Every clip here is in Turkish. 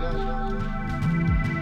Jota.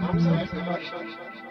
Mam sam, sam,